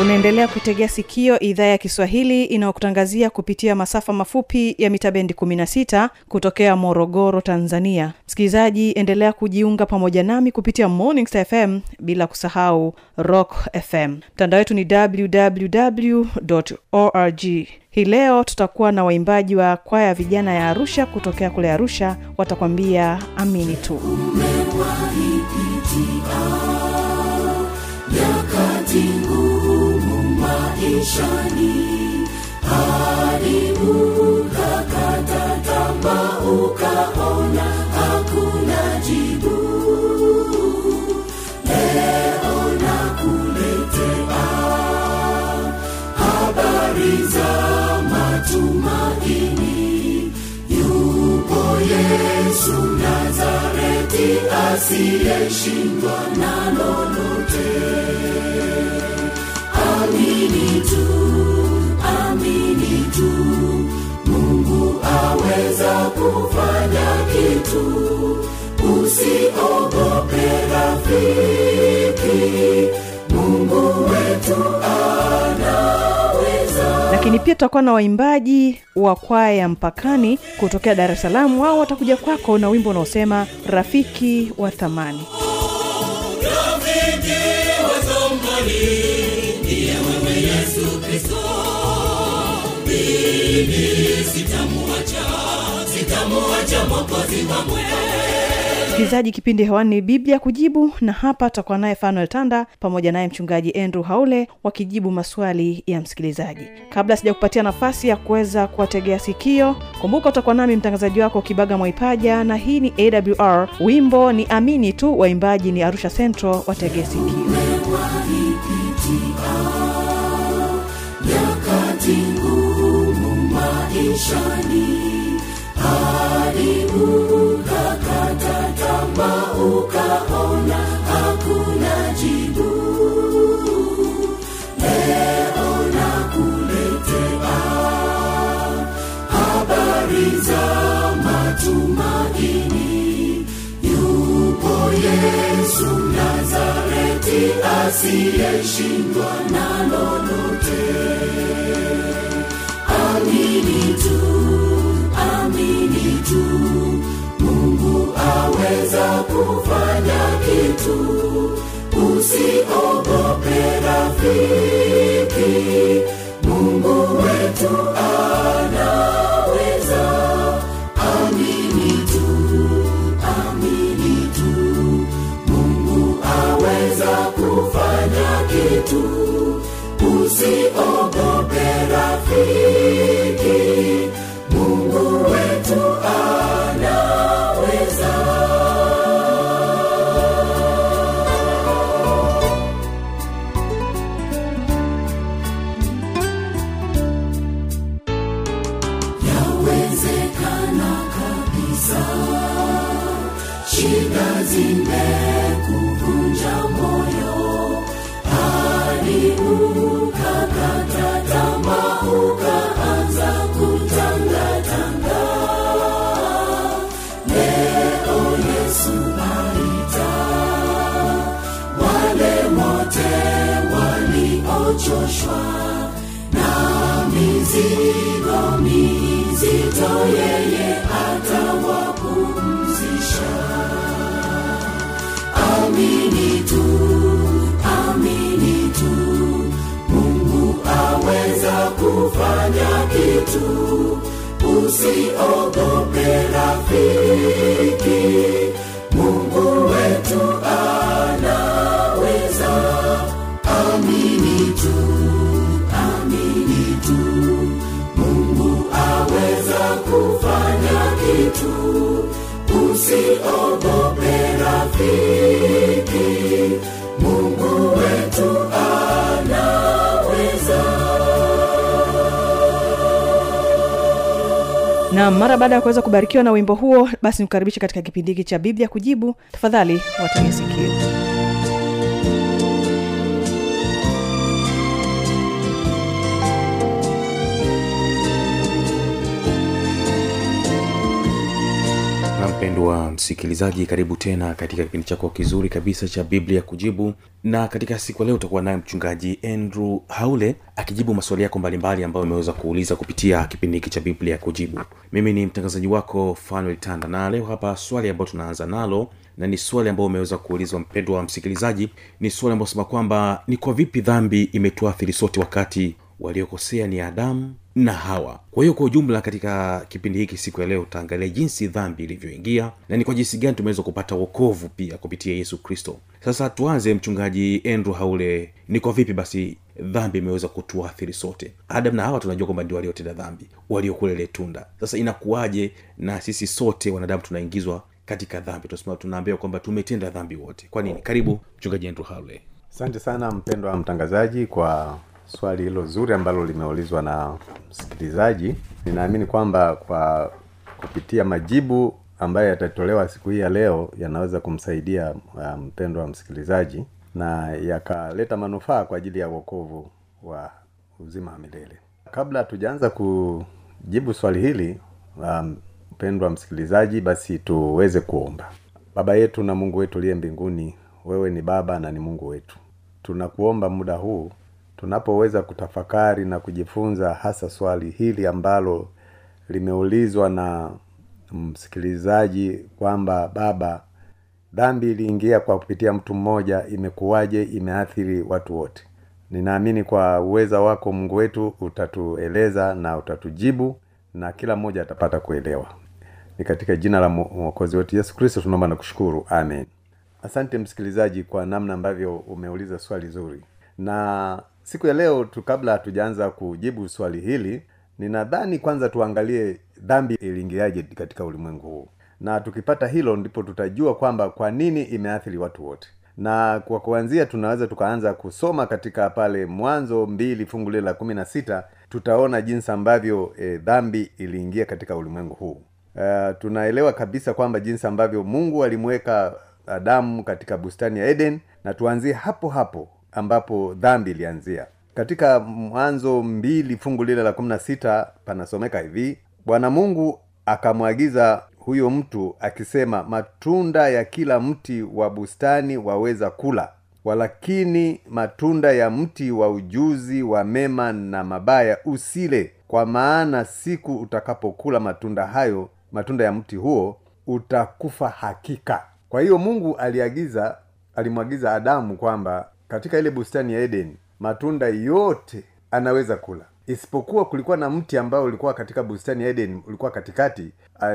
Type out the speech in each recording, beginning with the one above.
unaendelea kuitegea sikio idhaa ya kiswahili inayokutangazia kupitia masafa mafupi ya mita bendi 16 kutokea morogoro tanzania. Msikilizaji endelea kujiunga pamoja nami kupitia morning Star fm bila kusahau rock fm mtandao wetu ni www org. Hii leo tutakuwa na waimbaji wa kwaya ya vijana ya arusha kutokea kule arusha watakwambia amini tu. nyakati maishani hadi ukakata tamaa ukaona hakuna jibu. Leo nakuletea habari za matumaini. Yupo yesu nazareti asiyeshindwa na lolote amini tu amini tu. Mungu aweza kufanya kitu. Usiogope rafiki. Mungu wetu anaweza. Lakini pia tutakuwa na waimbaji wa kwaya ya mpakani kutokea dar es salaam. Wao watakuja kwako na wimbo unaosema rafiki wa thamani. Rafiki wa zamani mimi sitamuacha sitamuacha mokozi wangu msikilizaji kipindi hewani ni biblia kujibu na hapa tutakuwa naye fanuel tanda pamoja naye mchungaji andrew haule wakijibu maswali ya msikilizaji. Kabla sijakupatia nafasi ya kuweza kuwategea sikio kumbuka utakuwa nami mtangazaji wako kibaga mwaipaja na hii ni awr wimbo ni amini tu waimbaji ni arusha central wategee sikio maishani. Haribu kakata tamaa ukaona hakuna jibu. Leo nakuletea habari za matumaini. Yupo yesu nazareti asiyeshindwa na lolote amini tu amini tu. Mungu aweza kufanya kitu. Usiogope rafiki. Mungu wetu anaweza. Amini tu amini tu. Mungu aweza kufanya kitu. Usiogope rafiki mizigo mizito yeye atawapumzisha. Amini tu amini tu mungu aweza kufanya kitu. Usiogope rafiki mara baada ya kuweza kubarikiwa na wimbo huo basi nikukaribishe katika kipindi hiki cha biblia kujibu. Tafadhali watumie mpendwa msikilizaji karibu tena katika kipindi chako kizuri kabisa cha biblia kujibu. Na katika siku ya leo utakuwa naye mchungaji andrew haule akijibu maswali yako mbalimbali ambayo umeweza kuuliza kupitia kipindi hiki cha biblia kujibu. Mimi ni mtangazaji wako fanuel tanda na leo hapa swali ambayo tunaanza nalo na ni swali ambayo umeweza kuulizwa mpendwa wa msikilizaji ni swali ambayo sema kwamba ni kwa vipi dhambi imetuathiri sote wakati waliokosea ni adamu na hawa. Kwa hiyo kwa ujumla katika kipindi hiki siku ya leo utaangalia jinsi dhambi ilivyoingia na ni kwa jinsi gani tumeweza kupata wokovu pia kupitia yesu kristo. Sasa tuanze mchungaji andrew haule ni kwa vipi basi dhambi imeweza kutuathiri sote? Adam na hawa tunajua kwamba ndio waliotenda dhambi waliokula tunda. Sasa inakuwaje na sisi sote wanadamu tunaingizwa katika dhambi? Tunasema tunaambiwa kwamba tumetenda dhambi wote. Kwa nini? Karibu mchungaji andrew haule. Asante sana mpendwa mtangazaji kwa swali hilo zuri ambalo limeulizwa na msikilizaji. Ninaamini kwamba kwa kupitia majibu ambayo yatatolewa siku hii ya leo yanaweza kumsaidia mpendwa mpendwa msikilizaji na yakaleta manufaa kwa ajili ya uokovu wa uzima wa milele. Kabla hatujaanza kujibu swali hili um, mpendwa msikilizaji basi tuweze kuomba. Baba yetu na mungu wetu uliye mbinguni wewe ni baba na ni mungu wetu. Tunakuomba muda huu tunapoweza kutafakari na kujifunza hasa swali hili ambalo limeulizwa na msikilizaji kwamba baba dhambi iliingia kwa kupitia mtu mmoja imekuwaje imeathiri watu wote? Ninaamini kwa uweza wako mungu wetu utatueleza na utatujibu na kila mmoja atapata kuelewa. Ni katika jina la mwokozi wetu yesu kristo tunaomba na kushukuru. Amen. Asante msikilizaji kwa namna ambavyo umeuliza swali zuri. Na siku ya leo tu kabla hatujaanza kujibu swali hili ninadhani kwanza tuangalie dhambi iliingiaje katika ulimwengu huu. Na tukipata hilo ndipo tutajua kwamba kwa nini imeathiri watu wote. Na kwa kuanzia tunaweza tukaanza kusoma katika pale mwanzo mbili fungu lile la kumi na sita tutaona jinsi ambavyo e, dhambi iliingia katika ulimwengu huu. E, tunaelewa kabisa kwamba jinsi ambavyo mungu alimweka adamu katika bustani ya eden na tuanzie hapo hapo ambapo dhambi ilianzia. Katika mwanzo mbili fungu lile la kumi na sita panasomeka hivi bwana mungu akamwagiza huyo mtu akisema matunda ya kila mti wa bustani waweza kula walakini matunda ya mti wa ujuzi wa mema na mabaya usile. Kwa maana siku utakapokula matunda hayo matunda ya mti huo utakufa hakika kwa hiyo mungu aliagiza alimwagiza adamu kwamba katika ile bustani ya edeni matunda yote anaweza kula. Isipokuwa kulikuwa na mti ambao ulikuwa katika bustani ya edeni ulikuwa katikati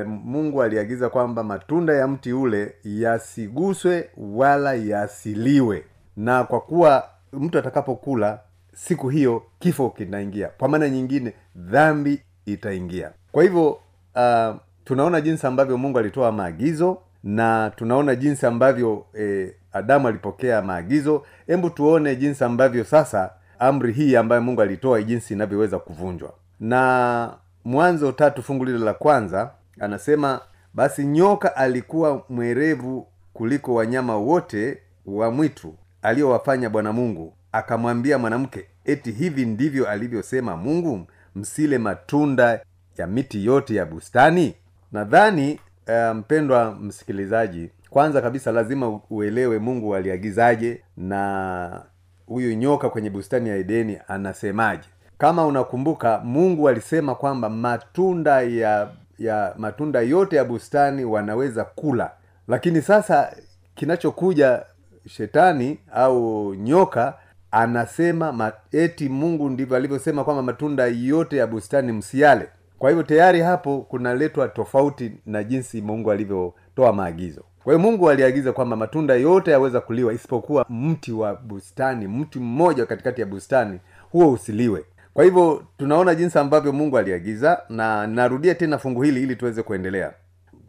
mungu aliagiza kwamba matunda ya mti ule yasiguswe wala yasiliwe. Na kwa kuwa mtu atakapokula siku hiyo kifo kinaingia. Kwa maana nyingine dhambi itaingia. Kwa hivyo uh, tunaona jinsi ambavyo mungu alitoa maagizo na tunaona jinsi ambavyo e, adamu alipokea maagizo. Hebu tuone jinsi ambavyo sasa amri hii ambayo mungu alitoa jinsi inavyoweza kuvunjwa. Na mwanzo tatu fungu lile la kwanza anasema basi nyoka alikuwa mwerevu kuliko wanyama wote wa mwitu aliyowafanya bwana mungu. Akamwambia mwanamke eti hivi ndivyo alivyosema mungu msile matunda ya miti yote ya bustani nadhani uh, mpendwa msikilizaji kwanza kabisa lazima uelewe mungu aliagizaje na huyu nyoka kwenye bustani ya edeni anasemaje. Kama unakumbuka mungu alisema kwamba matunda ya ya matunda yote ya bustani wanaweza kula. Lakini sasa kinachokuja shetani au nyoka anasema ma, eti mungu ndivyo alivyosema kwamba matunda yote ya bustani msiale kwa hivyo tayari hapo kunaletwa tofauti na jinsi mungu alivyotoa maagizo. Kwa hiyo mungu aliagiza kwamba matunda yote yaweza kuliwa isipokuwa mti wa bustani mti mmoja katikati ya bustani huo usiliwe. Kwa hivyo tunaona jinsi ambavyo mungu aliagiza na narudia tena fungu hili ili tuweze kuendelea.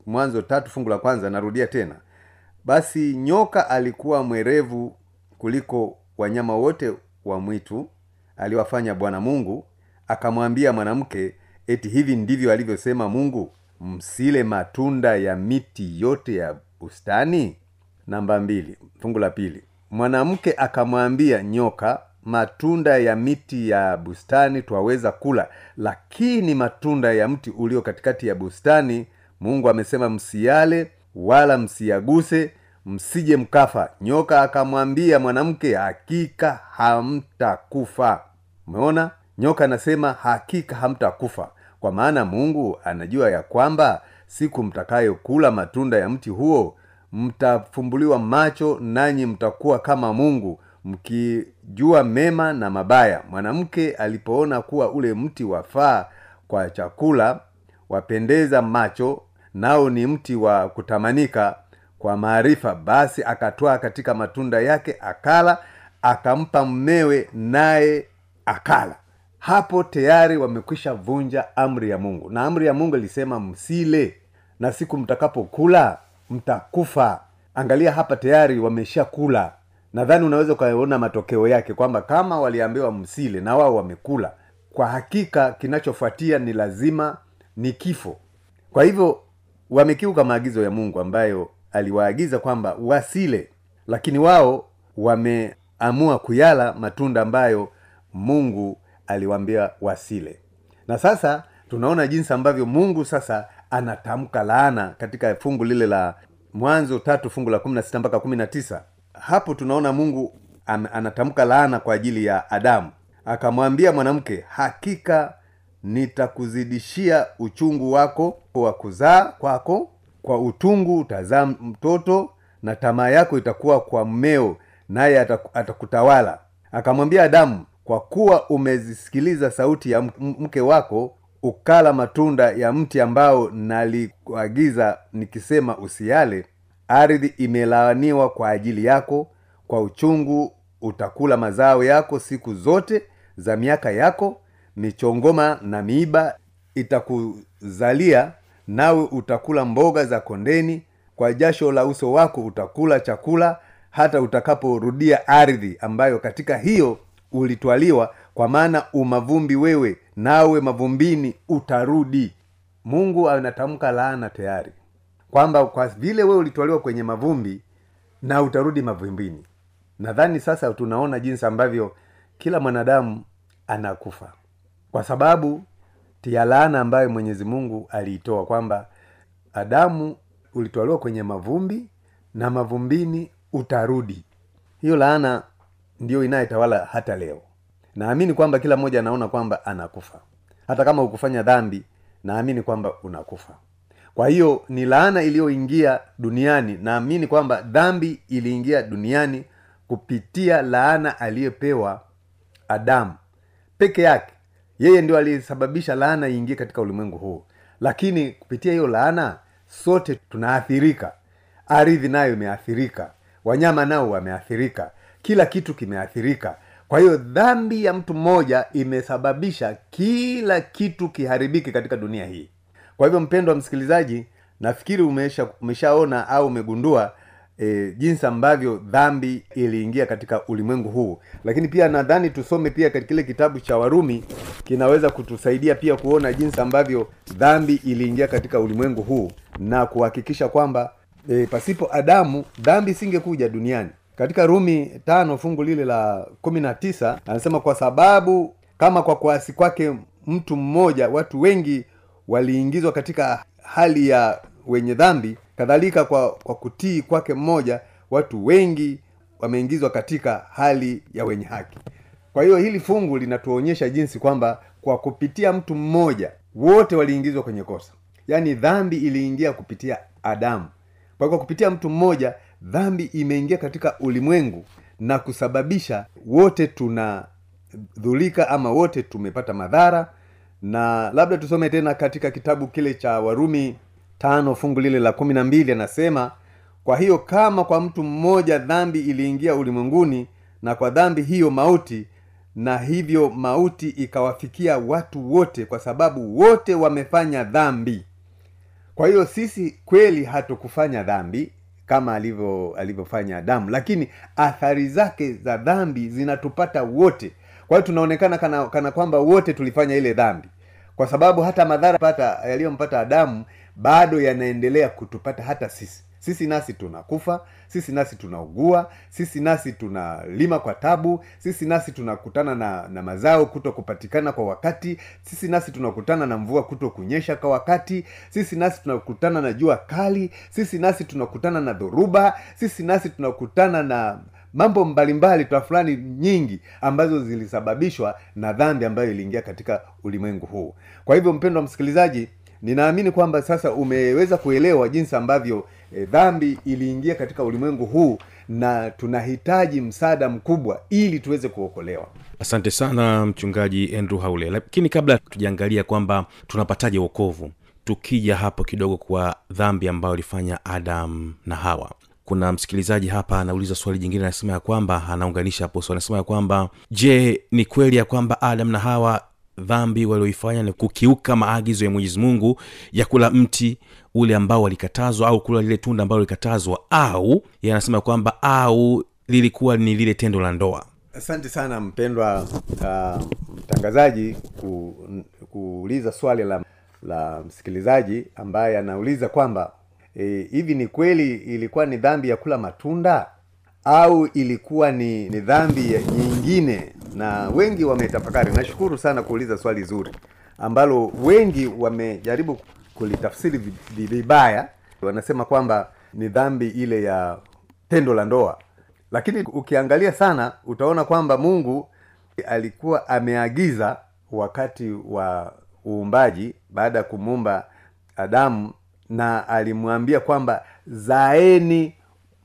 Mwanzo tatu fungu la kwanza narudia tena. Basi nyoka alikuwa mwerevu kuliko wanyama wote wa mwitu aliwafanya bwana mungu akamwambia mwanamke eti hivi ndivyo alivyosema mungu? Msile matunda ya miti yote ya bustani? Namba mbili fungu la pili. Mwanamke akamwambia nyoka matunda ya miti ya bustani twaweza kula lakini matunda ya mti ulio katikati ya bustani mungu amesema msiale wala msiyaguse msije mkafa. Nyoka akamwambia mwanamke hakika hamtakufa. Umeona? Nyoka anasema hakika hamtakufa kwa maana mungu anajua ya kwamba siku mtakayokula matunda ya mti huo mtafumbuliwa macho nanyi mtakuwa kama mungu mkijua mema na mabaya. Mwanamke alipoona kuwa ule mti wafaa kwa chakula wapendeza macho nao ni mti wa kutamanika kwa maarifa basi akatwaa katika matunda yake akala akampa mmewe naye akala hapo tayari wamekwisha vunja amri ya mungu. Na amri ya mungu ilisema msile na siku mtakapokula mtakufa. Angalia hapa tayari wameshakula. Nadhani unaweza ukaona matokeo yake kwamba kama waliambiwa msile na wao wamekula kwa hakika kinachofuatia ni lazima ni kifo. Kwa hivyo wamekiuka maagizo ya mungu ambayo aliwaagiza kwamba wasile lakini wao wameamua kuyala matunda ambayo mungu aliwaambia wasile. Na sasa tunaona jinsi ambavyo mungu sasa anatamka laana katika fungu lile la mwanzo tatu fungu la kumi na sita mpaka kumi na tisa. Hapo tunaona mungu am, anatamka laana kwa ajili ya adamu. Akamwambia mwanamke hakika nitakuzidishia uchungu wako wa kuzaa kwako kwa utungu utazaa mtoto na tamaa yako itakuwa kwa mmeo naye atakutawala. Akamwambia adamu kwa kuwa umezisikiliza sauti ya mke wako ukala matunda ya mti ambao nalikuagiza nikisema usiale ardhi imelaaniwa kwa ajili yako kwa uchungu utakula mazao yako siku zote za miaka yako michongoma na miiba itakuzalia nawe utakula mboga za kondeni kwa jasho la uso wako utakula chakula hata utakaporudia ardhi ambayo katika hiyo ulitwaliwa kwa maana umavumbi wewe nawe mavumbini utarudi. Mungu anatamka laana tayari kwamba kwa vile wewe ulitwaliwa kwenye mavumbi na utarudi mavumbini. Nadhani sasa tunaona jinsi ambavyo kila mwanadamu anakufa kwa sababu tiya laana ambayo mwenyezi mungu aliitoa kwamba adamu ulitwaliwa kwenye mavumbi na mavumbini utarudi. Hiyo laana ndiyo inayetawala hata leo. Naamini kwamba kila mmoja anaona kwamba anakufa. Hata kama ukufanya dhambi naamini kwamba unakufa. Kwa hiyo ni laana iliyoingia duniani. Naamini kwamba dhambi iliingia duniani kupitia laana aliyepewa adamu. Peke yake yeye ndio aliyesababisha laana iingie katika ulimwengu huu. Lakini kupitia hiyo laana sote tunaathirika. Ardhi nayo imeathirika. Wanyama nao wameathirika kila kitu kimeathirika. Kwa hiyo dhambi ya mtu mmoja imesababisha kila kitu kiharibike katika dunia hii. Kwa hivyo mpendo wa msikilizaji nafikiri umesha umeshaona au umegundua e, jinsi ambavyo dhambi iliingia katika ulimwengu huu. Lakini pia nadhani tusome pia kile kitabu cha warumi kinaweza kutusaidia pia kuona jinsi ambavyo dhambi iliingia katika ulimwengu huu na kuhakikisha kwamba e, pasipo adamu dhambi isingekuja duniani katika rumi tano fungu lile la kumi na tisa anasema kwa sababu kama kwa kuasi kwake mtu mmoja watu wengi waliingizwa katika hali ya wenye dhambi kadhalika kwa, kwa kutii kwake mmoja watu wengi wameingizwa katika hali ya wenye haki. Kwa hiyo hili fungu linatuonyesha jinsi kwamba kwa kupitia mtu mmoja wote waliingizwa kwenye kosa. Yaani dhambi iliingia kupitia adamu. Kwa hiyo kwa kupitia mtu mmoja dhambi imeingia katika ulimwengu na kusababisha wote tunadhulika ama wote tumepata madhara. Na labda tusome tena katika kitabu kile cha warumi tano fungu lile la kumi na mbili anasema kwa hiyo kama kwa mtu mmoja dhambi iliingia ulimwenguni na kwa dhambi hiyo mauti na hivyo mauti ikawafikia watu wote kwa sababu wote wamefanya dhambi. Kwa hiyo sisi kweli hatukufanya dhambi kama alivyo alivyofanya adamu. Lakini athari zake za dhambi zinatupata wote. Kwa hiyo tunaonekana kana, kana kwamba wote tulifanya ile dhambi. Kwa sababu hata madhara pata yaliyompata adamu bado yanaendelea kutupata hata sisi sisi nasi tunakufa sisi nasi tunaugua sisi nasi tunalima kwa tabu sisi nasi tunakutana na, na mazao kuto kupatikana kwa wakati sisi nasi tunakutana na mvua kuto kunyesha kwa wakati sisi nasi tunakutana na jua kali sisi nasi tunakutana na dhoruba sisi nasi tunakutana na mambo mbalimbali ta fulani nyingi ambazo zilisababishwa na dhambi ambayo iliingia katika ulimwengu huu. Kwa hivyo mpendo wa msikilizaji ninaamini kwamba sasa umeweza kuelewa jinsi ambavyo e, dhambi iliingia katika ulimwengu huu na tunahitaji msaada mkubwa ili tuweze kuokolewa. Asante sana mchungaji andrew haule. Lakini kabla tujaangalia kwamba tunapataje wokovu tukija hapo kidogo kwa dhambi ambayo ilifanya adam na hawa. Kuna msikilizaji hapa anauliza swali jingine anasema ya kwamba anaunganisha hapo anasema ya kwamba je ni kweli ya kwamba adam na hawa dhambi walioifanya ni kukiuka maagizo ya mwenyezi mungu ya kula mti ule ambao walikatazwa au kula lile tunda ambalo likatazwa au yanasema kwamba au lilikuwa ni lile tendo la ndoa. Asante sana mpendwa uh, mtangazaji ku, kuuliza swali la la msikilizaji ambaye anauliza kwamba e, hivi ni kweli ilikuwa ni dhambi ya kula matunda au ilikuwa ni, ni dhambi nyingine? Na wengi wametafakari. Nashukuru sana kuuliza swali zuri ambalo wengi wamejaribu kulitafsiri vibaya. Wanasema kwamba ni dhambi ile ya tendo la ndoa. Lakini ukiangalia sana utaona kwamba mungu alikuwa ameagiza wakati wa uumbaji baada ya kumuumba adamu na alimwambia kwamba zaeni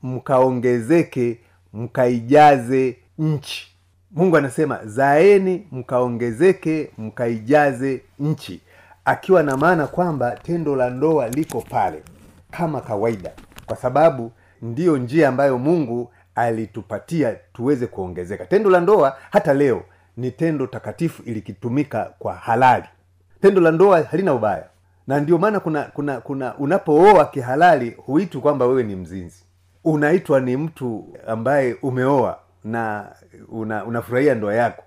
mkaongezeke mkaijaze nchi. Mungu anasema zaeni mkaongezeke mkaijaze nchi akiwa na maana kwamba tendo la ndoa liko pale kama kawaida kwa sababu ndiyo njia ambayo mungu alitupatia tuweze kuongezeka. Tendo la ndoa hata leo ni tendo takatifu ilikitumika kwa halali. Tendo la ndoa halina ubaya. Na ndio maana kuna kuna kuna unapooa kihalali huitwi kwamba wewe ni mzinzi. Unaitwa ni mtu ambaye umeoa na una, unafurahia ndoa yako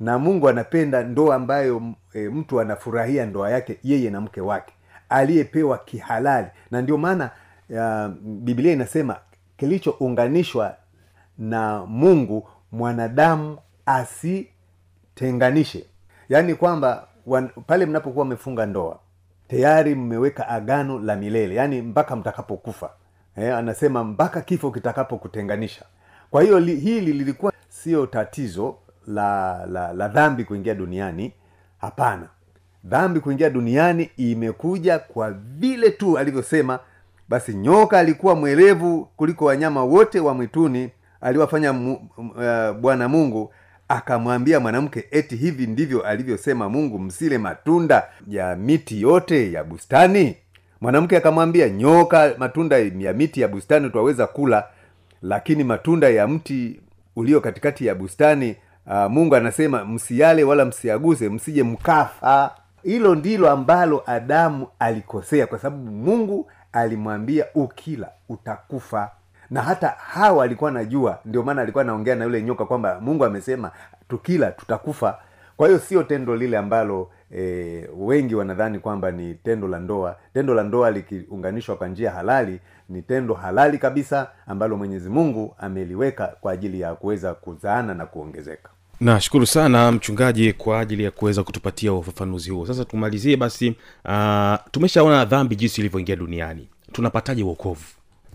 na mungu anapenda ndoa ambayo e, mtu anafurahia ndoa yake yeye na mke wake aliyepewa kihalali. Na ndio maana uh, biblia inasema kilichounganishwa na mungu mwanadamu asitenganishe. Yaani kwamba wan, pale mnapokuwa mmefunga ndoa tayari mmeweka agano la milele. Yaani mpaka mtakapokufa. Eh, anasema mpaka kifo kitakapokutenganisha. Kwa hiyo li, hili lilikuwa sio tatizo la, la la dhambi kuingia duniani? Hapana. Dhambi kuingia duniani imekuja kwa vile tu alivyosema. Basi nyoka alikuwa mwelevu kuliko wanyama wote wa mwituni aliwafanya mu, uh, bwana mungu akamwambia mwanamke eti hivi ndivyo alivyosema mungu msile matunda ya miti yote ya bustani? Mwanamke akamwambia nyoka matunda ya miti ya bustani twaweza kula lakini matunda ya mti ulio katikati ya bustani uh, mungu anasema msiale wala msiaguse msije mkafa. Hilo ndilo ambalo adamu alikosea kwa sababu mungu alimwambia ukila utakufa. Na hata hawa alikuwa najua ndio maana alikuwa anaongea na yule nyoka kwamba mungu amesema tukila tutakufa. Kwa hiyo sio tendo lile ambalo e, wengi wanadhani kwamba ni tendo la ndoa. Tendo la ndoa likiunganishwa kwa njia halali ni tendo halali kabisa ambalo mwenyezi mungu ameliweka kwa ajili ya kuweza kuzaana na kuongezeka nashukuru sana mchungaji kwa ajili ya kuweza kutupatia ufafanuzi huo. Sasa tumalizie basi uh, tumeshaona dhambi jinsi ilivyoingia duniani. Tunapataje uokovu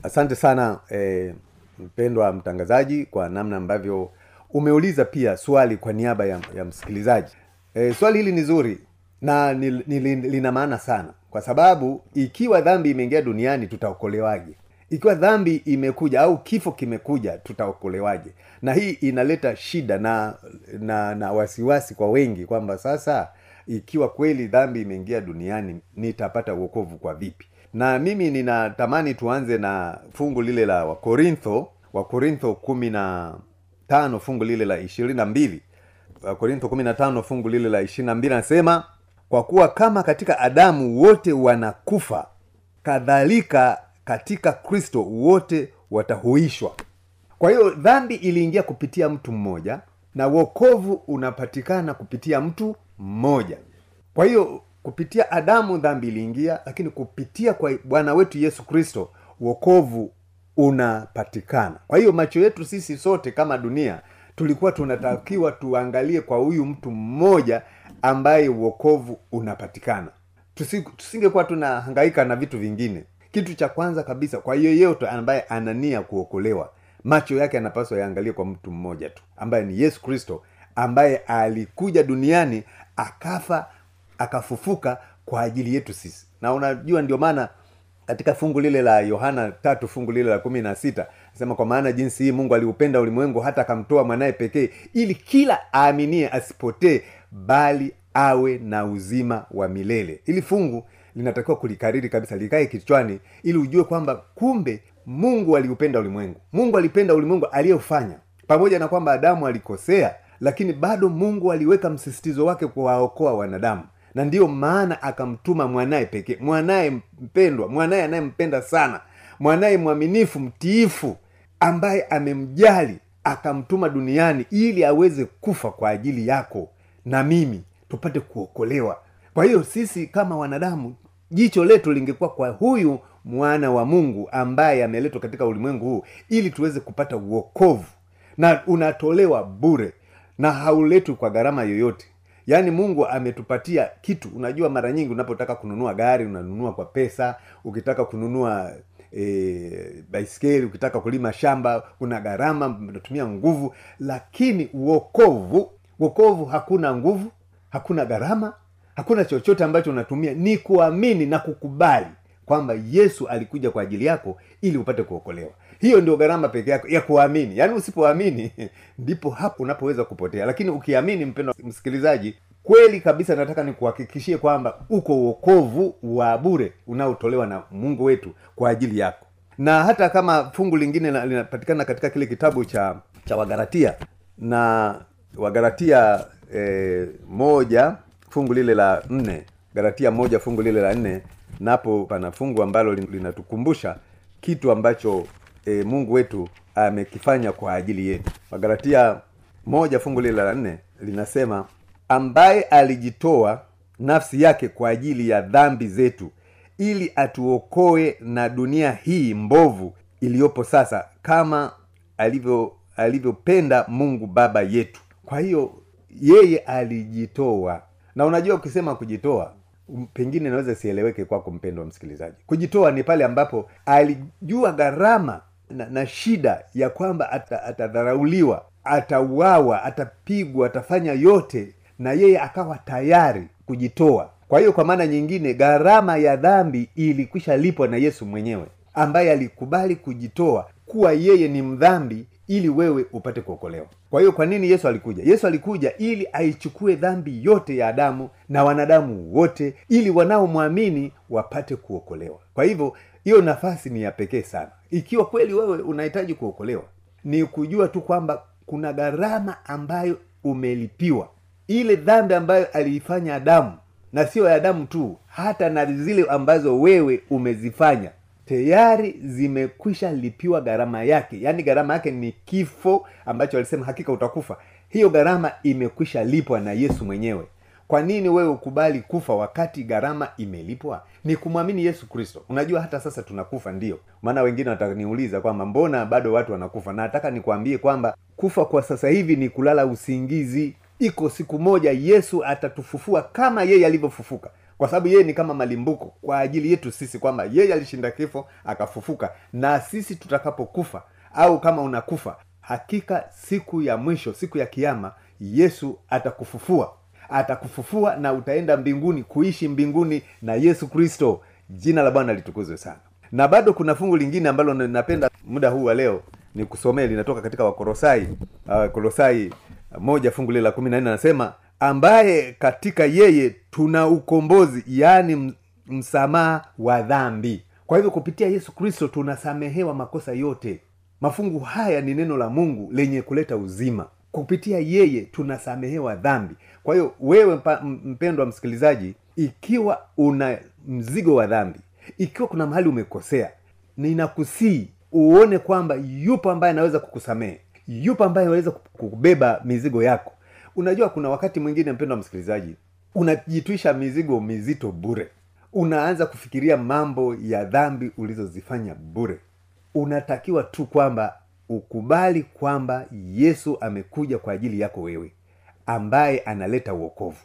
asante sana eh, mpendwa mtangazaji kwa namna ambavyo umeuliza pia swali kwa niaba ya, ya msikilizaji. Eh, swali hili ni zuri na ni, ni, lina maana sana. Kwa sababu ikiwa dhambi imeingia duniani tutaokolewaje ikiwa dhambi imekuja au kifo kimekuja tutaokolewaje? Na hii inaleta shida na na na wasiwasi kwa wengi kwamba sasa ikiwa kweli dhambi imeingia duniani nitapata uokovu kwa vipi? Na mimi ninatamani tuanze na fungu lile la wakorintho wakorintho kumi na tano fungu lile la ishirini na mbili. Wakorintho kumi na tano fungu lile la ishirini na mbili anasema kwa kuwa kama katika adamu wote wanakufa kadhalika katika kristo wote watahuishwa. Kwa hiyo dhambi iliingia kupitia mtu mmoja na wokovu unapatikana kupitia mtu mmoja. Kwa hiyo kupitia adamu dhambi iliingia lakini kupitia kwa bwana wetu yesu kristo wokovu unapatikana. Kwa hiyo macho yetu sisi sote kama dunia tulikuwa tunatakiwa tuangalie kwa huyu mtu mmoja ambaye uokovu unapatikana. Tusingekuwa tunahangaika na vitu vingine kitu cha kwanza kabisa kwa yeyote ambaye anania kuokolewa macho yake anapaswa yaangalie kwa mtu mmoja tu ambaye ni yesu kristo ambaye alikuja duniani akafa akafufuka kwa ajili yetu sisi. Na unajua ndio maana katika fungu lile la yohana tatu fungu lile la kumi na sita sema kwa maana jinsi hii mungu aliupenda ulimwengu hata akamtoa mwanaye pekee ili kila aaminie asipotee bali awe na uzima wa milele. Ili fungu linatakiwa kulikariri kabisa likae kichwani ili ujue kwamba kumbe mungu aliupenda ulimwengu. Mungu alipenda ulimwengu aliyeufanya pamoja na kwamba adamu alikosea lakini bado mungu aliweka msisitizo wake kuwaokoa wanadamu. Na ndiyo maana akamtuma mwanaye pekee mwanaye mpendwa mwanaye anayempenda sana mwanaye mwaminifu mtiifu ambaye amemjali akamtuma duniani ili aweze kufa kwa ajili yako na mimi tupate kuokolewa. Kwa hiyo sisi kama wanadamu jicho letu lingekuwa kwa huyu mwana wa mungu ambaye ameletwa katika ulimwengu huu ili tuweze kupata uokovu na unatolewa bure na hauletwi kwa gharama yoyote. Yaani mungu ametupatia kitu. Unajua mara nyingi unapotaka kununua gari unanunua kwa pesa. Ukitaka kununua e, baiskeli ukitaka kulima shamba una gharama unatumia nguvu. Lakini uokovu uokovu hakuna nguvu hakuna gharama hakuna chochote ambacho unatumia. Ni kuamini na kukubali kwamba yesu alikuja kwa ajili yako ili upate kuokolewa. Hiyo ndio gharama peke yako ya kuamini. Yaani usipoamini ndipo hapo unapoweza kupotea. Lakini ukiamini mpendo msikilizaji kweli kabisa nataka nikuhakikishie kwamba uko uokovu wa bure unaotolewa na mungu wetu kwa ajili yako. Na hata kama fungu lingine linapatikana katika kile kitabu cha cha wagaratia na wagaratia e, moja fungu lile la nne galatia moja fungu lile la nne napo pana fungu ambalo linatukumbusha kitu ambacho e, mungu wetu amekifanya kwa ajili yetu. Wagalatia moja fungu lile la nne linasema ambaye alijitoa nafsi yake kwa ajili ya dhambi zetu ili atuokoe na dunia hii mbovu iliyopo sasa kama alivyo alivyopenda mungu baba yetu. Kwa hiyo yeye alijitoa na unajua ukisema kujitoa pengine naweza sieleweke kwako mpendo wa msikilizaji. Kujitoa ni pale ambapo alijua gharama na, na shida ya kwamba ata- atauawa atapigwa atafanya yote na yeye akawa tayari kujitoa. Kwa hiyo kwa maana nyingine gharama ya dhambi ilikwisha lipwa na yesu mwenyewe ambaye alikubali kujitoa kuwa yeye ni mdhambi ili wewe upate kuokolewa. Kwa hiyo kwa nini yesu alikuja? Yesu alikuja ili aichukue dhambi yote ya adamu na wanadamu wote ili wanaomwamini wapate kuokolewa. Kwa hivyo hiyo nafasi ni ya pekee sana. Ikiwa kweli wewe unahitaji kuokolewa ni kujua tu kwamba kuna gharama ambayo umelipiwa. Ile dhambi ambayo aliifanya adamu na sio ya adamu tu hata na zile ambazo wewe umezifanya tayari zimekwisha lipiwa gharama yake. Yaani gharama yake ni kifo ambacho alisema hakika utakufa. Hiyo gharama imekwisha lipwa na yesu mwenyewe. Kwa nini wewe ukubali kufa wakati gharama imelipwa? Ni kumwamini yesu kristo. Unajua hata sasa tunakufa ndio. Maana wengine wataniuliza kwamba mbona bado watu wanakufa? Na nataka nikwambie kwamba kufa kwa sasa hivi ni kulala usingizi. Iko siku moja yesu atatufufua kama yeye alivyofufuka kwa sababu yeye ni kama malimbuko kwa ajili yetu sisi kwamba yeye alishinda kifo akafufuka. Na sisi tutakapokufa au kama unakufa hakika siku ya mwisho siku ya kiama yesu atakufufua. Atakufufua na utaenda mbinguni kuishi mbinguni na yesu kristo. Jina la bwana litukuzwe sana. Na bado kuna fungu lingine ambalo na- napenda muda huu wa leo ni kusomea linatoka katika wakorosai uh, kolosai moja fungu lile la kumi na nne anasema ambaye katika yeye tuna ukombozi yaani msamaha wa dhambi. Kwa hivyo kupitia yesu kristo tunasamehewa makosa yote. Mafungu haya ni neno la mungu lenye kuleta uzima. Kupitia yeye tunasamehewa dhambi. Kwa hiyo wewe mpendwa msikilizaji ikiwa una mzigo wa dhambi ikiwa kuna mahali umekosea ninakusii uone kwamba yupo ambaye anaweza kukusamehe yupo ambaye anaweza kubeba mizigo yako unajua kuna wakati mwingine mpendo wa msikilizaji unajitwisha mizigo mizito bure. Unaanza kufikiria mambo ya dhambi ulizozifanya bure. Unatakiwa tu kwamba ukubali kwamba yesu amekuja kwa ajili yako wewe ambaye analeta uokovu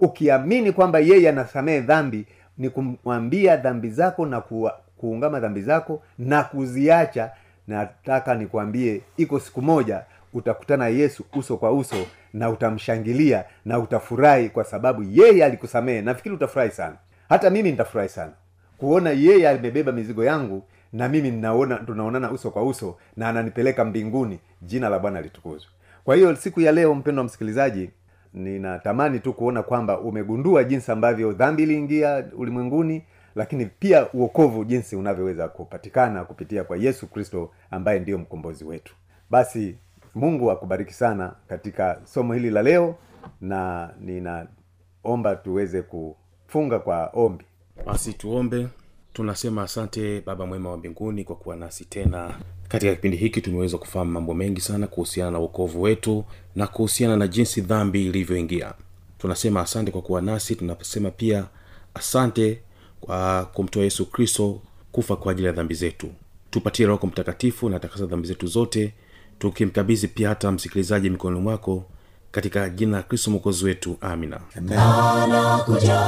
ukiamini kwamba yeye anasamehe dhambi ni kumwambia dhambi zako na ku, kuungama dhambi zako na kuziacha nataka nikwambie iko siku moja utakutana yesu uso kwa uso na utamshangilia na utafurahi kwa sababu yeye alikusamehe. Nafikiri utafurahi sana. Hata mimi nitafurahi sana. Kuona yeye amebeba mizigo yangu na mimi ninaona tunaonana uso kwa uso na ananipeleka mbinguni. Jina la bwana litukuzwe. Kwa hiyo siku ya leo mpendo wa msikilizaji ninatamani tu kuona kwamba umegundua jinsi ambavyo dhambi iliingia ulimwenguni lakini pia uokovu jinsi unavyoweza kupatikana kupitia kwa yesu kristo ambaye ndiyo mkombozi wetu. Basi mungu akubariki sana katika somo hili la leo na ninaomba tuweze kufunga kwa ombi. Basi tuombe. Tunasema asante baba mwema wa mbinguni kwa kuwa nasi tena. Katika kipindi hiki tumeweza kufahamu mambo mengi sana kuhusiana na uokovu wetu na kuhusiana na jinsi dhambi ilivyoingia. Tunasema asante kwa kuwa nasi tunasema pia asante kwa kumtoa yesu kristo kufa kwa ajili ya dhambi zetu. Tupatie roho mtakatifu na takasa dhambi zetu zote tukimkabidhi pia hata msikilizaji mikononi mwako katika jina la kristo mwokozi wetu amina. Anakuja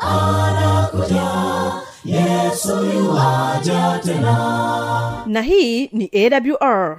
anakuja yesu tena. Na hii ni awr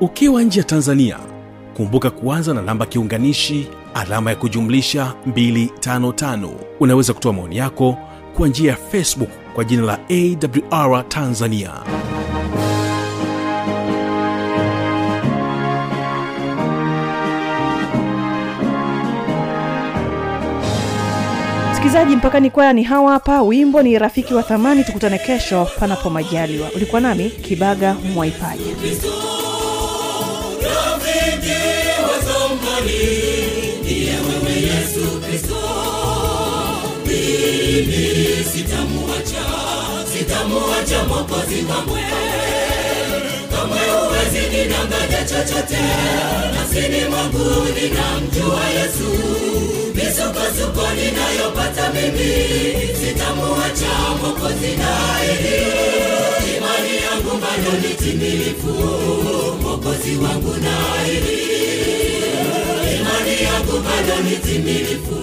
ukiwa nje ya tanzania kumbuka kuanza na namba kiunganishi alama ya kujumlisha 255 unaweza kutoa maoni yako kwa njia ya facebook kwa jina la awr tanzania. Msikilizaji mpaka ni kwaya ni hawa hapa. Wimbo ni rafiki wa thamani. Tukutane kesho panapo majaliwa. Ulikuwa nami kibaga mwaipaja zamani ndiye wewe yesu kristo mimi sitamuacha sitamuacha mokozi kamwe huwezi nidanganya chochote nafsini mwangu ninamjua yesu. Misukosuko ninayopata mimi sitamuacha mokozi naili imani yangu bado ni timilifu mokozi wangu naili imani yangu bado ni timilifu